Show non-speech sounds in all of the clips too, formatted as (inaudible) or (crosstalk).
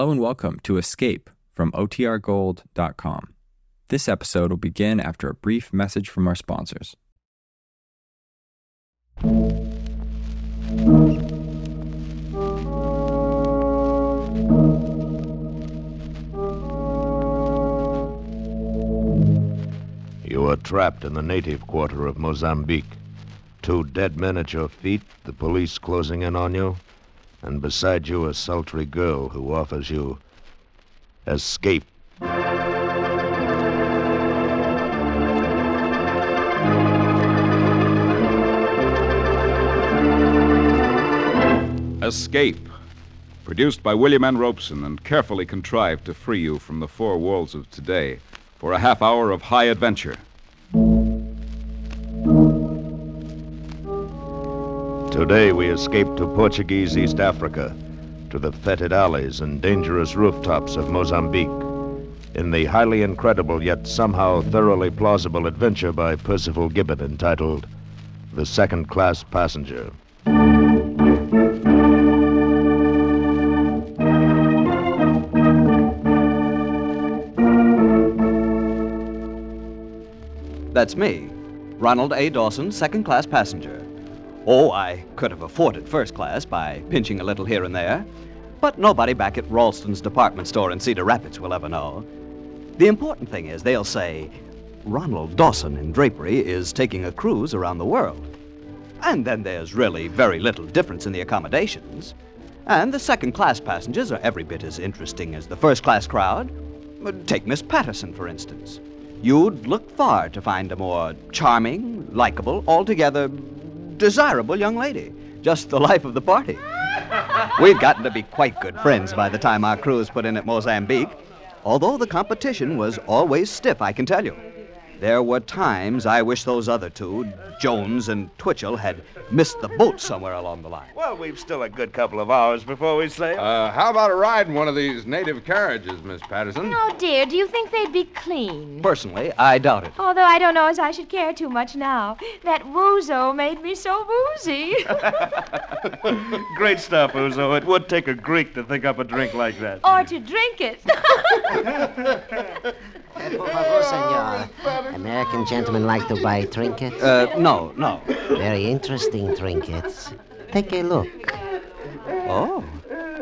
Hello and welcome to Escape from OTRGold.com. This episode will begin after a brief message from our sponsors. You are trapped in the native quarter of Mozambique. Two dead men at your feet, the police closing in on you, and beside you a sultry girl who offers you escape. Escape. Produced by William N. Robson and carefully contrived to free you from the four walls of today for a half hour of high adventure. Today we escape to Portuguese East Africa, to the fetid alleys and dangerous rooftops of Mozambique, in the highly incredible yet somehow thoroughly plausible adventure by Perceval Gibbon entitled The Second Class Passenger. That's me, Ronald A. Dawson, second class passenger. Oh, I could have afforded first class by pinching a little here and there, but nobody back at Ralston's department store in Cedar Rapids will ever know. The important thing is they'll say, Ronald Dawson in drapery is taking a cruise around the world. And then there's really very little difference in the accommodations. And the second class passengers are every bit as interesting as the first class crowd. Take Miss Patterson, for instance. You'd look far to find a more charming, likable, altogether desirable young lady. Just the life of the party. We'd gotten to be quite good friends by the time our cruise put in at Mozambique, although the competition was always stiff, I can tell you. There were times I wish those other two, Jones and Twitchell, had missed the boat somewhere along the line. Well, we've still a good couple of hours before we sail. Uh, how about a ride in one of these native carriages, Miss Patterson? Oh, dear, do you think they'd be clean? Personally, I doubt it. Although I don't know as I should care too much now. That ouzo made me so woozy. (laughs) Great stuff, ouzo. It would take a Greek to think up a drink like that. or to drink it. (laughs) Por favor, senor. American gentlemen like to buy trinkets. Uh, no, no. Very interesting trinkets. Take a look. Oh.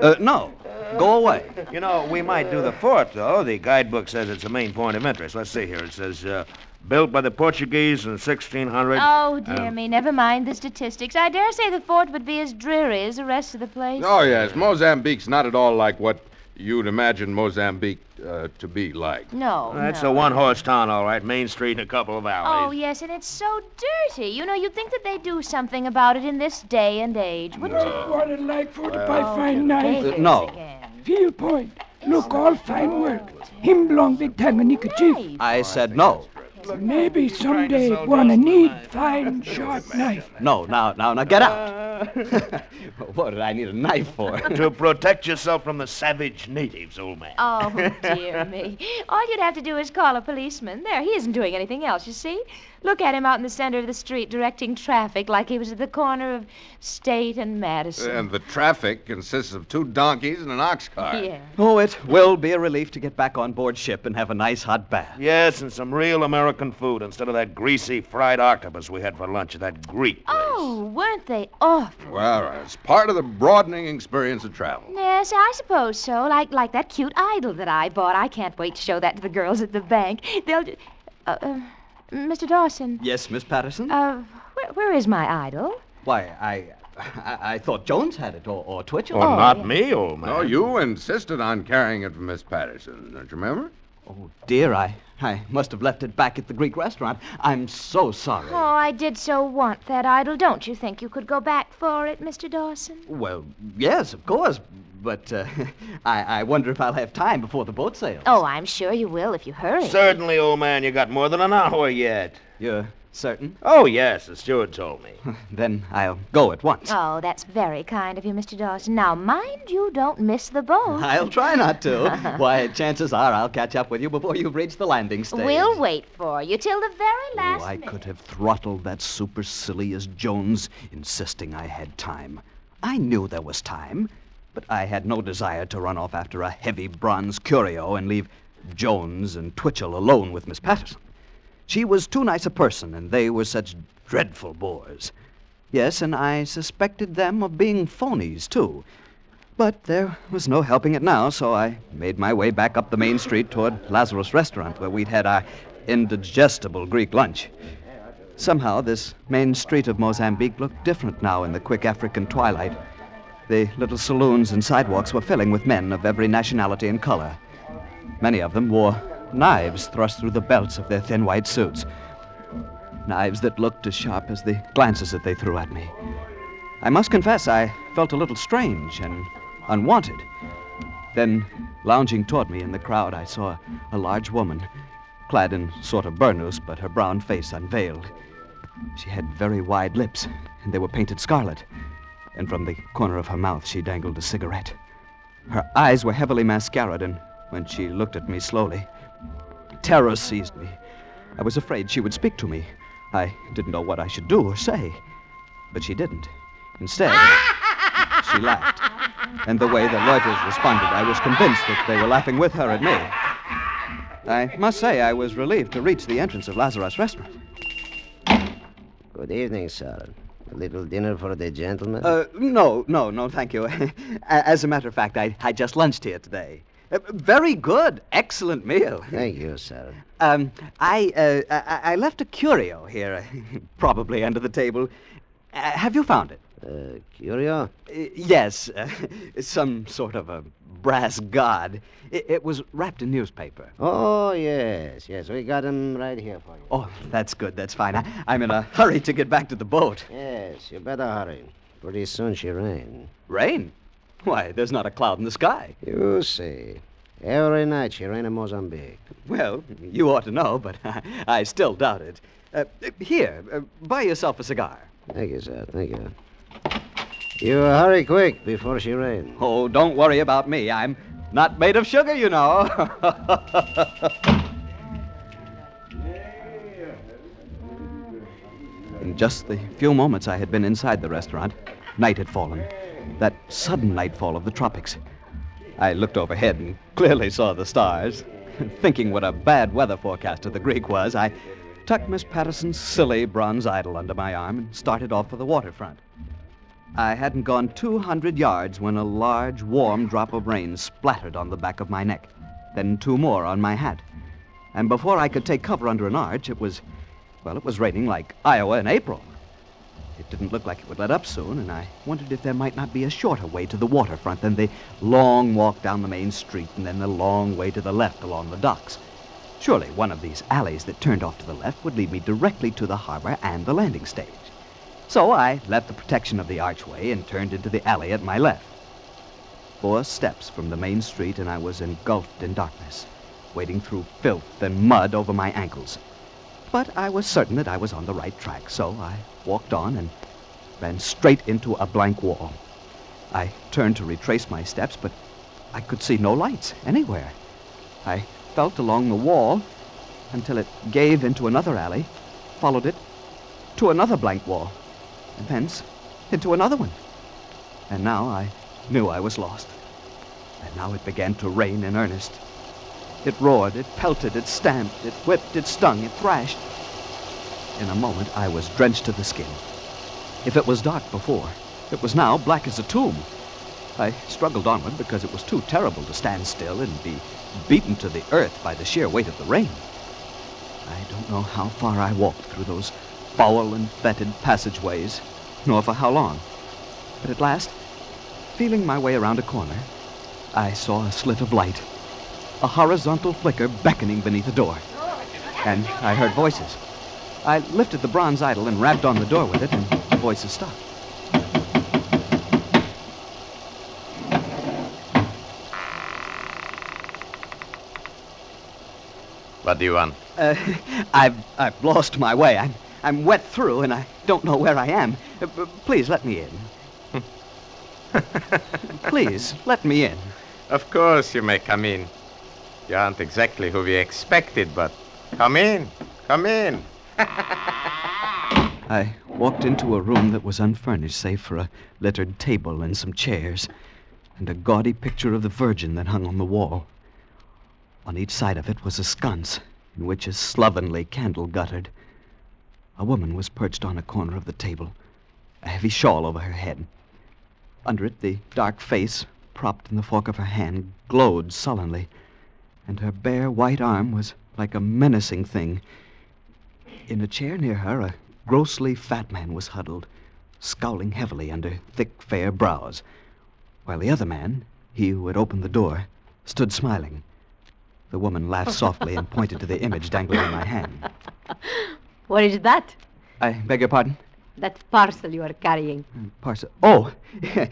Uh, no. Go away. You know, we might do the fort, though. The guidebook says it's a main point of interest. Let's see here. It says, uh, built by the Portuguese in 1600. oh, dear Um, me, never mind the statistics. I dare say the fort would be as dreary as the rest of the place. Oh, yes. Mozambique's not at all like what you'd imagine Mozambique uh, to be like. No. That's no. a one horse town, all right. Main Street and a couple of alleys. Oh, yes, and it's so dirty. You know, you'd think that they'd do something about it in this day and age, wouldn't you? What it like for to buy fine knife? Davis no. again. Field point. Look, all fine work. Him belong big time in chief. I said no. Maybe someday wanna need fine sharp (laughs) knife. No, now, now, now, get out. Uh. (laughs) what did I need a knife for? (laughs) to protect yourself from the savage natives, old man. Oh, dear me. All you'd have to do is call a policeman. There, he isn't doing anything else, you see. Look at him out in the center of the street directing traffic like he was at the corner of State and Madison. And the traffic consists of two donkeys and an ox cart. yeah. Oh, it will be a relief to get back on board ship and have a nice hot bath. Yes, and some real American food instead of that greasy fried octopus we had for lunch at that Greek place. Oh, weren't they awful? Well, it's part of the broadening experience of travel. Yes, I suppose so. Like like that cute idol that I bought. I can't wait to show that to the girls at the bank. They'll. ju- Uh, uh, Mr. Dawson. Yes, Miss Patterson? Uh, where, where is my idol? Why, I, I, I thought Jones had it, or, or Twitchell. Well, Oh, not yeah. me, old man. No, you insisted on carrying it for Miss Patterson. Don't you remember? Oh, dear, I, I must have left it back at the Greek restaurant. I'm so sorry. Oh, I did so want that idol. Don't you think you could go back for it, Mr. Dawson? Well, yes, of course, but uh, (laughs) I, I wonder if I'll have time before the boat sails. Oh, I'm sure you will if you hurry. Certainly, old man. You got more than an hour yet. You're certain? Oh, yes, the steward told me. (laughs) Then I'll go at once. Oh, that's very kind of you, Mr. Dawson. Now, mind you don't miss the boat. (laughs) I'll try not to. (laughs) Why, chances are I'll catch up with you before you reach the landing stage. We'll wait for you till the very oh, last Oh, I minute. could have throttled that supercilious Jones, insisting I had time. I knew there was time. But I had no desire to run off after a heavy bronze curio and leave Jones and Twitchell alone with Miss Patterson. She was too nice a person, and they were such dreadful bores. Yes, and I suspected them of being phonies, too. But there was no helping it now, so I made my way back up the main street toward Lazarus Restaurant, where we'd had our indigestible Greek lunch. Somehow, this main street of Mozambique looked different now in the quick African twilight. The little saloons and sidewalks were filling with men of every nationality and color. Many of them wore knives thrust through the belts of their thin white suits. Knives that looked as sharp as the glances that they threw at me. I must confess, I felt a little strange and unwanted. Then, lounging toward me in the crowd, I saw a large woman, clad in sort of burnous, but her brown face unveiled. She had very wide lips, and they were painted scarlet, and from the corner of her mouth she dangled a cigarette. Her eyes were heavily mascaraed, and when she looked at me slowly, terror seized me. I was afraid she would speak to me. I didn't know what I should do or say. But she didn't. Instead, she laughed. And the way the loiterers responded, I was convinced that they were laughing with her at me. I must say, I was relieved to reach the entrance of Lazarus Restaurant. Good evening, sir. A little dinner for the gentlemen? Uh, no, no, no, thank you. (laughs) As a matter of fact, I, I just lunched here today. Uh, very good, excellent meal. (laughs) Thank you, sir. Um, I, uh, I, I left a curio here, (laughs) probably under the table. Uh, have you found it? Uh, curio? Uh, yes, uh, (laughs) some sort of a brass god. It, it was wrapped in newspaper. Oh, yes, yes. We got him right here for you. Oh, that's good. That's fine. I, I'm in a hurry to get back to the boat. Yes, you better hurry. Pretty soon she rain. Rain? Why, there's not a cloud in the sky. You see. Every night she rain in Mozambique. Well, you ought to know, but I, (laughs) I still doubt it. Uh, here, uh, buy yourself a cigar. Thank you, sir. Thank you. You hurry quick before she rain. Oh, don't worry about me. I'm not made of sugar, you know. (laughs) In just the few moments I had been inside the restaurant, night had fallen. That sudden nightfall of the tropics. I looked overhead and clearly saw the stars. (laughs) Thinking what a bad weather forecaster the Greek was, I tucked Miss Patterson's silly bronze idol under my arm and started off for the waterfront. I hadn't gone 200 yards when a large, warm drop of rain splattered on the back of my neck, then two more on my hat. And before I could take cover under an arch, it was, well, it was raining like Iowa in April. It didn't look like it would let up soon, and I wondered if there might not be a shorter way to the waterfront than the long walk down the main street and then the long way to the left along the docks. Surely one of these alleys that turned off to the left would lead me directly to the harbor and the landing stage. So I left the protection of the archway and turned into the alley at my left. Four steps from the main street, and I was engulfed in darkness, wading through filth and mud over my ankles. But I was certain that I was on the right track, so I walked on and ran straight into a blank wall. I turned to retrace my steps, but I could see no lights anywhere. I felt along the wall until it gave into another alley, followed it to another blank wall, and thence into another one. And now I knew I was lost. And now it began to rain in earnest. It roared, it pelted, it stamped, it whipped, it stung, it thrashed. In a moment, I was drenched to the skin. If it was dark before, it was now black as a tomb. I struggled onward because it was too terrible to stand still and be beaten to the earth by the sheer weight of the rain. I don't know how far I walked through those foul and fetid passageways, nor for how long. But at last, feeling my way around a corner, I saw a slit of light, a horizontal flicker beckoning beneath the door. And I heard voices. I lifted the bronze idol and rapped on the door with it, and the voices stopped. What do you want? Uh, (laughs) I've I've lost my way. I'm I'm wet through, and I don't know where I am. Uh, please let me in. (laughs) please let me in. Of course you may come in. You aren't exactly who we expected, but come in. Come in. (laughs) I walked into a room that was unfurnished, save for a littered table and some chairs. and a gaudy picture of the Virgin that hung on the wall. On each side of it was a sconce in which a slovenly candle guttered. A woman was perched on a corner of the table, a heavy shawl over her head. Under it, the dark face, propped in the fork of her hand, glowed sullenly, and her bare white arm was like a menacing thing. In a chair near her, a grossly fat man was huddled, scowling heavily under thick, fair brows, while the other man, he who had opened the door, stood smiling. The woman laughed softly and pointed to the image dangling in my hand. (laughs) What is that? I beg your pardon? That parcel you are carrying. Parcel. Oh, (laughs) i- i-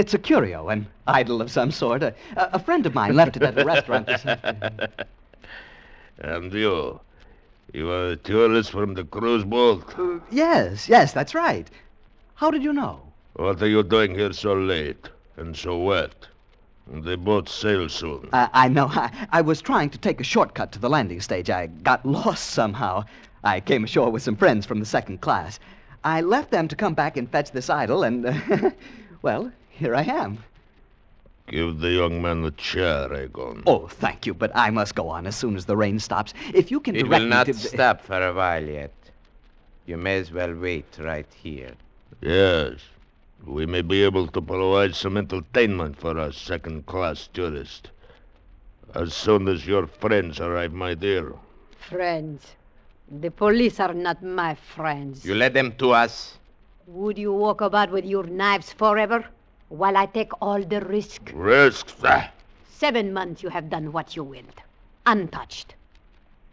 it's a curio, an idol of some sort. A, a friend of mine left it at a restaurant this afternoon. (laughs) And you? You are a tourist from the cruise boat? Uh, yes, yes, that's right. How did you know? What are you doing here so late and so wet? The boat sails soon. Uh, I know. (laughs) I, I was trying to take a shortcut to the landing stage. I got lost somehow. I came ashore with some friends from the second class. I left them to come back and fetch this idol, and, uh, (laughs) well, here I am. Give the young man the chair, Egon. Oh, thank you, but I must go on as soon as the rain stops. If you can It direct will not to... stop for a while yet. You may as well wait right here. Yes. We may be able to provide some entertainment for our second class tourist. As soon as your friends arrive, my dear. Friends. The police are not my friends. You led them to us. Would you walk about with your knives forever while I take all the risk? Risks? Seven months you have done what you willed, untouched.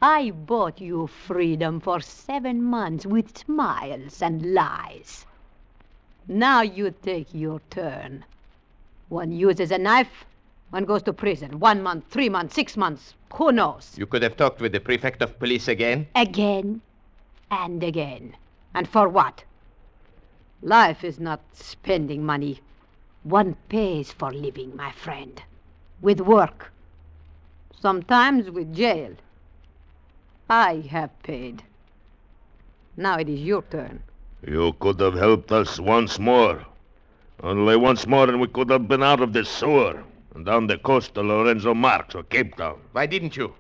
I bought you freedom for seven months with smiles and lies. Now you take your turn. One uses a knife, one goes to prison. One month, three months, six months. Who knows? You could have talked with the prefect of police again. Again and again. And for what? Life is not spending money. One pays for living, my friend. With work. Sometimes with jail. I have paid. Now it is your turn. You could have helped us once more. Only once more, and we could have been out of this sewer and down the coast to Lourenço Marques or Cape Town. Why didn't you?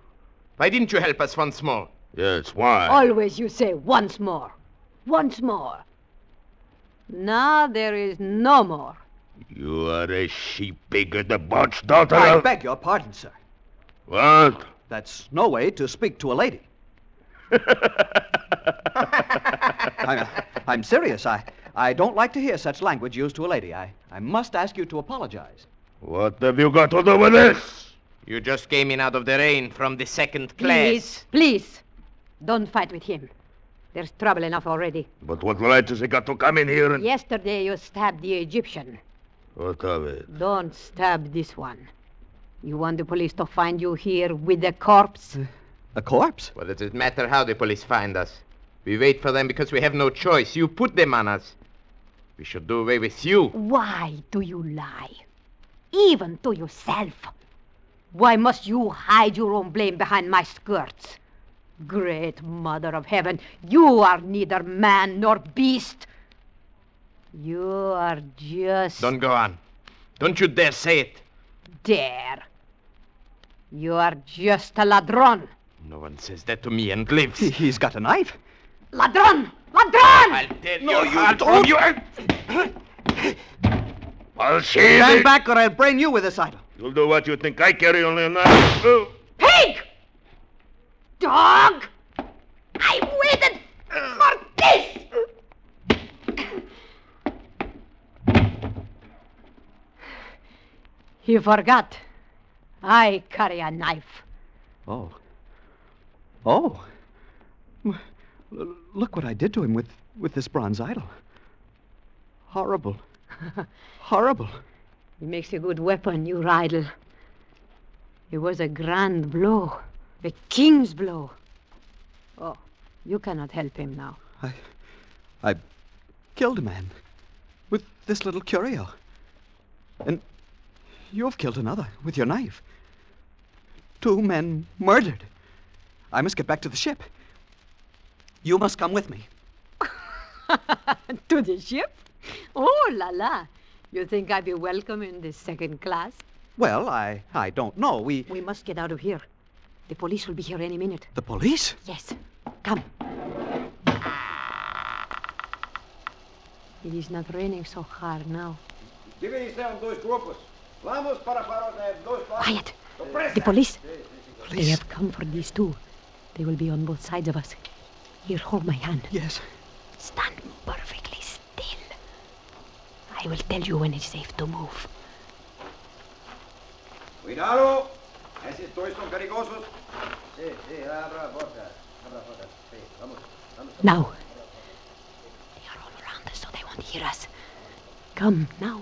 Why didn't you help us once more? Yes, why? Always you say once more. Once more. Now there is no more. You are a sheep pig, the botched daughter I of... beg your pardon, sir. What? That's no way to speak to a lady. (laughs) I'm, I'm serious. I, I don't like to hear such language used to a lady. I, I must ask you to apologize. What have you got to do with this? You just came in out of the rain from the second class. Please, please. Don't fight with him. There's trouble enough already. But what right has he got to come in here and... Yesterday you stabbed the Egyptian. What of it? Don't stab this one. You want the police to find you here with a corpse? A corpse? Well, does it matter how the police find us? We wait for them because we have no choice. You put them on us. We should do away with you. Why do you lie? Even to yourself. Why must you hide your own blame behind my skirts? Great Mother of Heaven, you are neither man nor beast. You are just Don't go on. Don't you dare say it. dare. You are just a ladron. No one says that to me and lives. He, he's got a knife. Ladron! Ladron! I'll tear No, your you heart don't. from (clears throat) you. I'll see Stand it. back or I'll brain you with this idol. You'll do what you think I carry only a knife. Oh. Pig! Dog! I waited for this! You forgot. I carry a knife. Oh. Oh. Look what I did to him with, with this bronze idol. Horrible. (laughs) Horrible. It makes a good weapon, your idol. It was a grand blow. A king's blow. Oh, you cannot help him now. I. I killed a man with this little curio. And you've killed another with your knife. Two men murdered. I must get back to the ship. You must come with me. (laughs) to the ship? (laughs) Oh la la. You think I'd be welcome in this second class? Well, I I don't know. We We must get out of here. The police will be here any minute. the police? Yes. Come. It is not raining so hard now. Quiet. The police. They have come for these two. They will be on both sides of us. Here, hold my hand. Yes. Stand perfectly still. I will tell you when it's safe to move. Cuidado. Esos todos son perigosos. Sí, sí, abra la puerta. Abra la puerta. Sí, vamos. Vamos. Now. They are all around us, so they won't hear us. Come, now.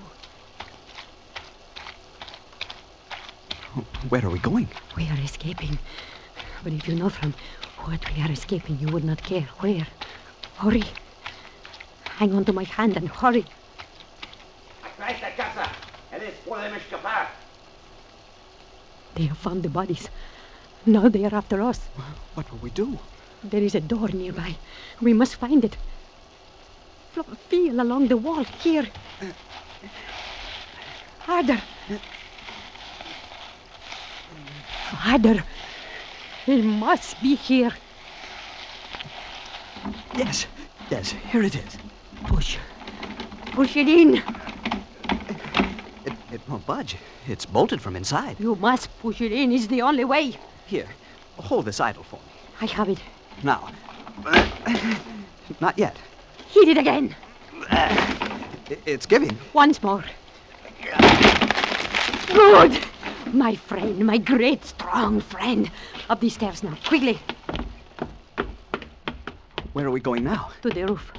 Where are we going? We are escaping. But if you know from what we are escaping, you would not care. Where? Hurry. Hang on to my hand and hurry. Acá esta casa. Eles podem escapar. They have found the bodies. Now they are after us. What will we do? There is a door nearby. We must find it. Flo- Feel along the wall here. Harder. Harder. It must be here. Yes. Yes, here it is. Push. Push it in. Won't budge. It's bolted from inside. You must push it in. It's the only way. Here, hold this idle for me. I have it. Now. Not yet. Hit it again. It's giving. Once more. Good. My friend, my great strong friend. Up these stairs now, quickly. Where are we going now? To the roof.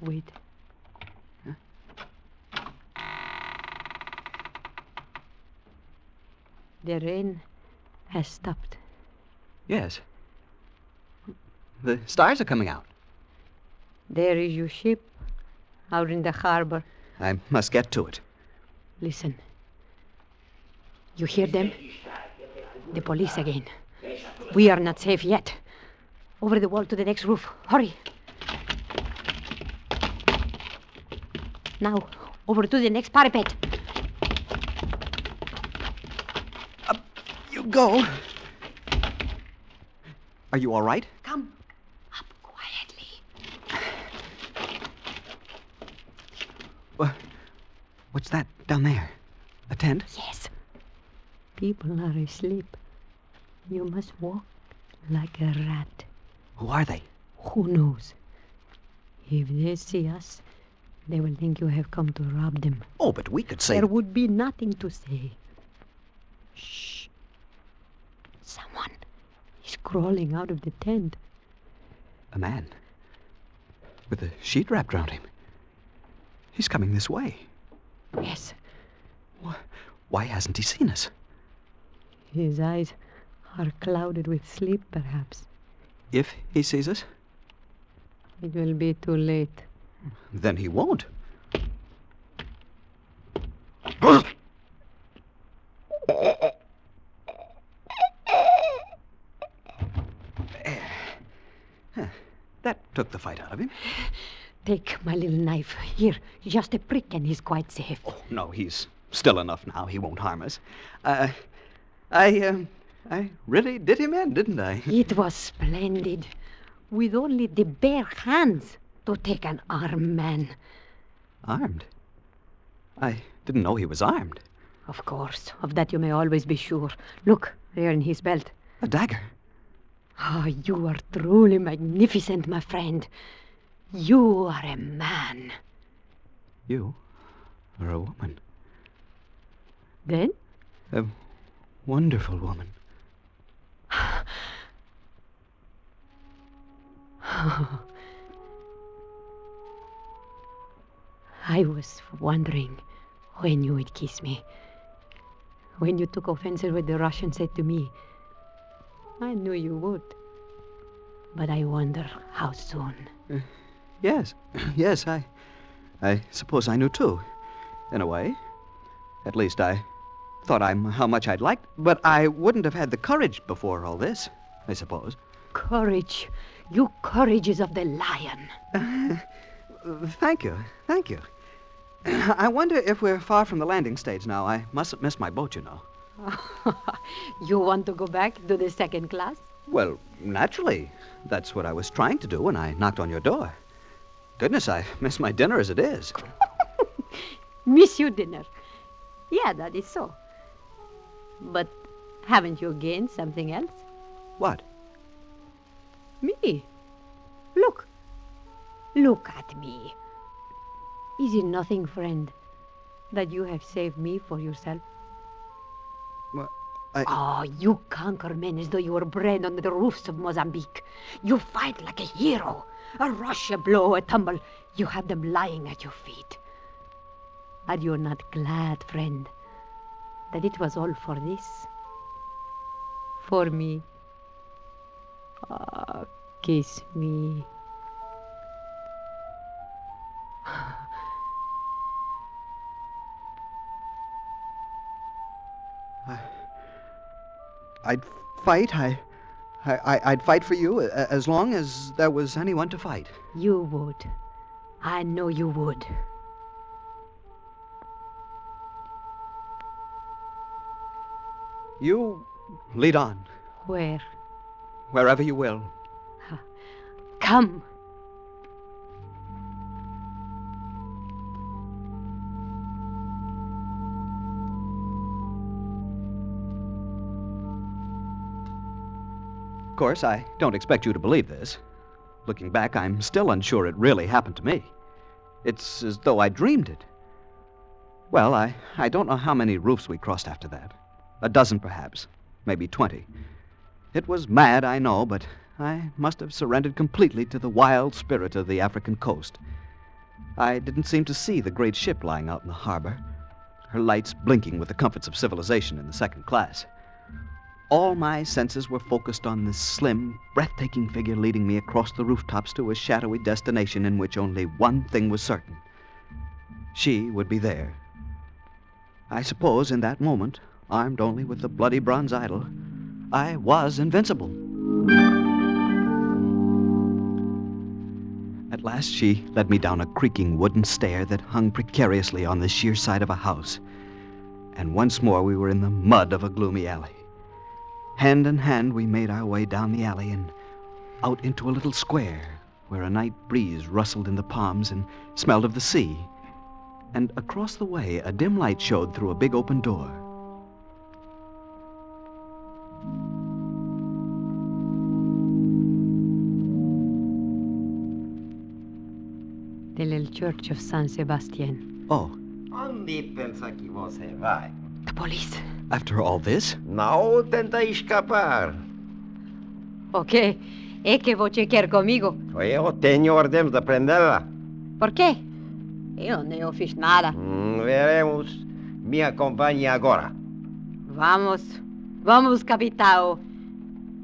Wait. The rain has stopped. Yes. The stars are coming out. There is your ship out in the harbor. I must get to it. Listen. You hear them? The police again. We are not safe yet. Over the wall to the next roof. Hurry. Now, over to the next parapet. You go. Are you all right? Come. Up quietly. Wha- What's that down there? A tent? Yes. People are asleep. You must walk like a rat. Who are they? Who knows? If they see us, they will think you have come to rob them. Oh, but we could say. There would be nothing to say. Shh. Is crawling out of the tent. A man. With a sheet wrapped round him. He's coming this way. Yes, Why hasn't he seen us? his eyes are clouded with sleep, perhaps. If he sees us, It will be too late. then he won't. Huh, That took the fight out of him. Take my little knife. Here, just a prick, and he's quite safe. Oh, no, he's still enough now. He won't harm us. Uh, I, um, I really did him in, didn't I? (laughs) It was splendid. With only the bare hands to take an armed man. Armed? I didn't know he was armed. Of course, of that you may always be sure. Look, there in his belt. A dagger. Ah, you are truly magnificent, my friend. You are a man. You are a woman. Then? A wonderful woman. (sighs) I was wondering when you would kiss me. When you took offense at what the Russian said to me. I knew you would. But I wonder how soon. (laughs) Yes, (clears throat) yes, I. I suppose I knew too. In a way. At least I thought I'm how much I'd liked, but I wouldn't have had the courage before all this, I suppose. Courage. You courage is of the lion. Uh, (laughs) thank you. Thank you. (clears throat) I wonder if we're far from the landing stage now. I mustn't miss my boat, you know. (laughs) you want to go back to the second class? Well, naturally. That's what I was trying to do when I knocked on your door. Goodness, I (laughs) miss my dinner as it is. (laughs) miss your dinner? Yeah, that is so. But haven't you gained something else? What? Me. Look. Look at me. Is it nothing, friend, that you have saved me for yourself? I... Oh, you conquer men as though you were bred under the roofs of Mozambique. You fight like a hero. A rush, a blow, a tumble. You have them lying at your feet. Are you not glad, friend, that it was all for this? For me. Ah, kiss me. I'd fight. I, I, I'd fight for you as long as there was anyone to fight. You would. I know you would. You lead on. Where? Wherever you will. Come. Course, I don't expect you to believe this. Looking back, I'm still unsure it really happened to me. It's as though I dreamed it. Well, I, I don't know how many roofs we crossed after that. A dozen, perhaps. Maybe twenty. It was mad, I know, but I must have surrendered completely to the wild spirit of the African coast. I didn't seem to see the great ship lying out in the harbor, her lights blinking with the comforts of civilization in the second class. All my senses were focused on this slim, breathtaking figure leading me across the rooftops to a shadowy destination in which only one thing was certain she would be there. I suppose in that moment, armed only with the bloody bronze idol, I was invincible. At last, she led me down a creaking wooden stair that hung precariously on the sheer side of a house. And once more, we were in the mud of a gloomy alley. Hand in hand, we made our way down the alley and out into a little square where a night breeze rustled in the palms and smelled of the sea. And across the way, a dim light showed through a big open door. The little church of San Sebastian. Oh, Onde pensa que você vai? The police. After all this? Não tenta escapar. Ok. É que você quer comigo? Eu tenho ordens de prendê-la. Por quê? Eu não fiz nada. Hum, veremos. Me acompanhe agora. Vamos. Vamos, capitão.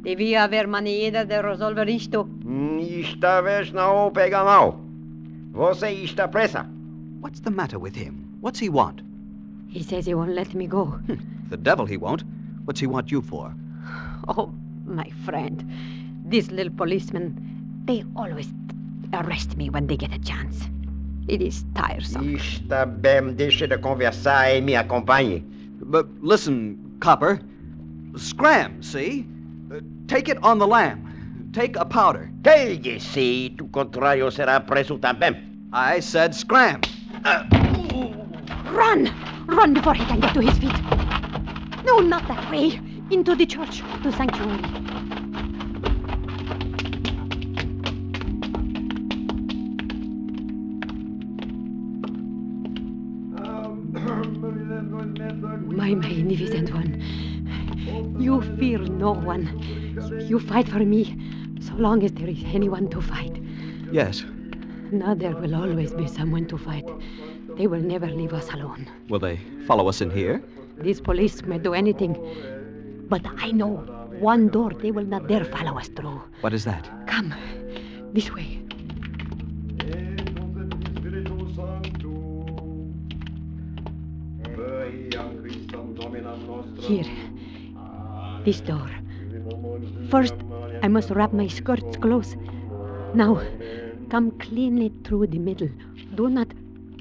Devia haver maneira de resolver isto. Hum, esta vez não pega mal. Você está presa. What's the matter with him? What's he want? He says he won't let me go. The devil he won't. What's he want you for? (sighs) Oh, my friend. These little policemen, they always arrest me when they get a chance. It is tiresome. Está bem, deixe de conversar e me acompanhe. But listen, copper. Scram, see? Uh, take it on the lamb. Take a powder. Que disse, tu contrário será preso também. I said scram. Run! Run before he can get to his feet. No, not that way. Into the church, to sanctuary. My magnificent one, you fear no one. You fight for me so long as there is anyone to fight. Yes. Now there will always be someone to fight. They will never leave us alone. Will they follow us in here? These police may do anything. But I know one door they will not dare follow us through. What is that? Come, this way. Here, this door. First, I must wrap my skirts close. Now, come cleanly through the middle. Do not,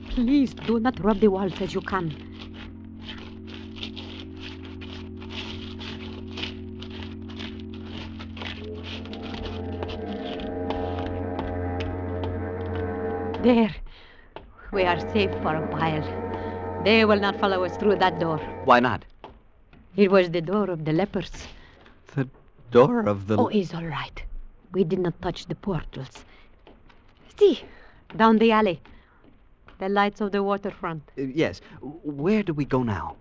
please, do not rub the walls as you come. There. We are safe for a while. They will not follow us through that door. Why not? It was the door of the lepers. The door of the. Oh, it's all right. We did not touch the portals. See, down the alley. The lights of the waterfront. Uh, yes. Where do we go now?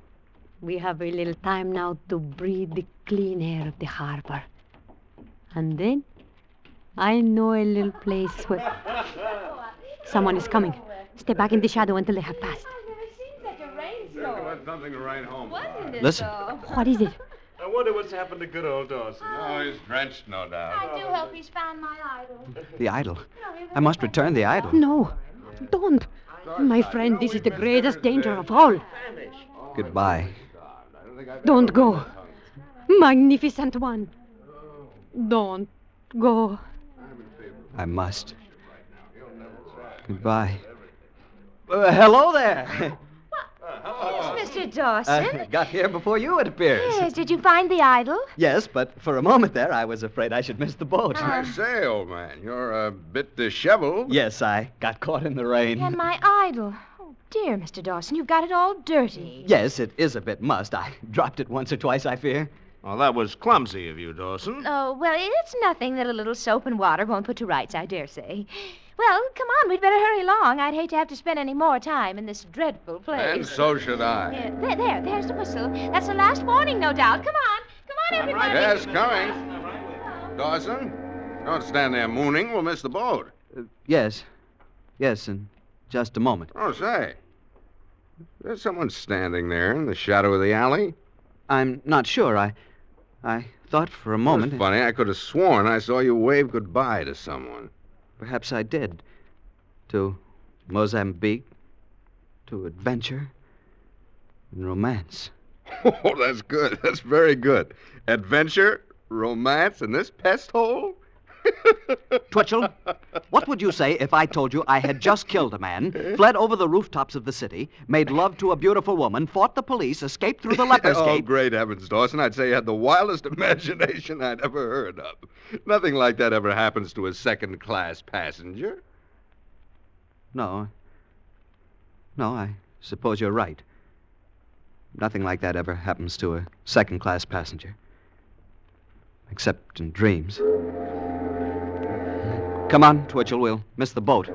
We have a little time now to breathe the clean air of the harbor. And then I know a little place where. (laughs) Someone is coming. Stay back in the shadow until they have passed. I've never seen such a rainbow. I want something to write home. Listen. What is it? I wonder what's happened to good old Dawson. Ah. Oh, he's drenched, no doubt. I do hope he's found my idol. The idol. I must return the idol. No, don't. My friend, this is the greatest danger of all. Goodbye. Don't go. Magnificent one. Don't go. I must. Goodbye. Uh, hello there. It's Mr. Dawson. Uh, got here before you, it appears. yes, did you find the idol? Yes, but for a moment there, I was afraid I should miss the boat. I say, old man, you're a bit disheveled. Yes, I got caught in the rain. And my idol. Oh, dear, Mr. Dawson, you've got it all dirty. Yes, it is a bit must. I dropped it once or twice, I fear. Well, that was clumsy of you, Dawson. Oh, well, it's nothing that a little soap and water won't put to rights, I dare say. Well, come on, we'd better hurry along. I'd hate to have to spend any more time in this dreadful place. And so should I. Yeah, there, there, there's the whistle. That's the last warning, no doubt. Come on, come on, everybody. Yes, coming. Dawson, don't stand there mooning. We'll miss the boat. Uh, yes. Yes, in just a moment. Oh, say. There's someone standing there in the shadow of the alley. I'm not sure. I I thought for a moment. It's funny. I could have sworn I saw you wave goodbye to someone. Perhaps I did. To Mozambique, to adventure, and romance. (laughs) Oh, that's good. That's very good. Adventure, romance, and this pest hole? Twitchell, what would you say if I told you I had just killed a man, fled over the rooftops of the city, made love to a beautiful woman, fought the police, escaped through the (laughs) leper's oh, gate? great heavens, Dawson. I'd say you had the wildest (laughs) imagination I'd ever heard of. Nothing like that ever happens to a second class passenger. No. No, I suppose you're right. Nothing like that ever happens to a second class passenger. Except in dreams. Come on, Twitchell. We'll miss the boat.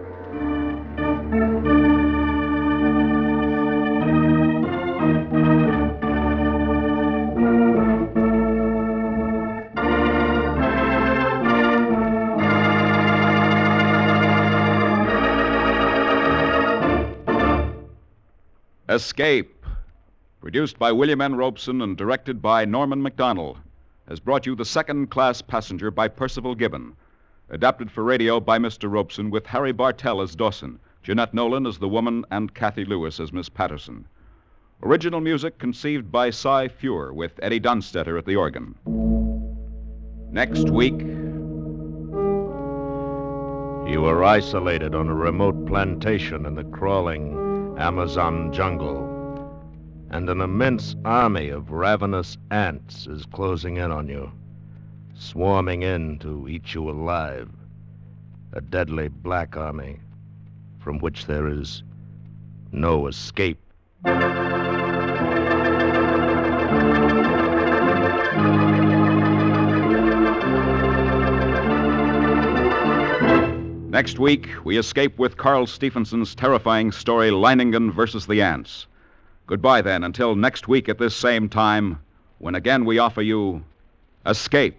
Escape, produced by William N. Robson and directed by Norman Macdonnell, has brought you The Second Class Passenger by Perceval Gibbon. Adapted for radio by Mr. Robson with Harry Bartell as Dawson, Jeanette Nolan as the woman, and Kathy Lewis as Miss Patterson. Original music conceived by Cy Feuer with Eddie Dunstedter at the organ. Next week, You were isolated on a remote plantation in the crawling Amazon jungle. And an immense army of ravenous ants is closing in on you, swarming in to eat you alive. A deadly black army from which there is no escape. Next week, we escape with Carl Stephenson's terrifying story, Leiningen versus the Ants. Goodbye, then, until next week at this same time, when again we offer you Escape.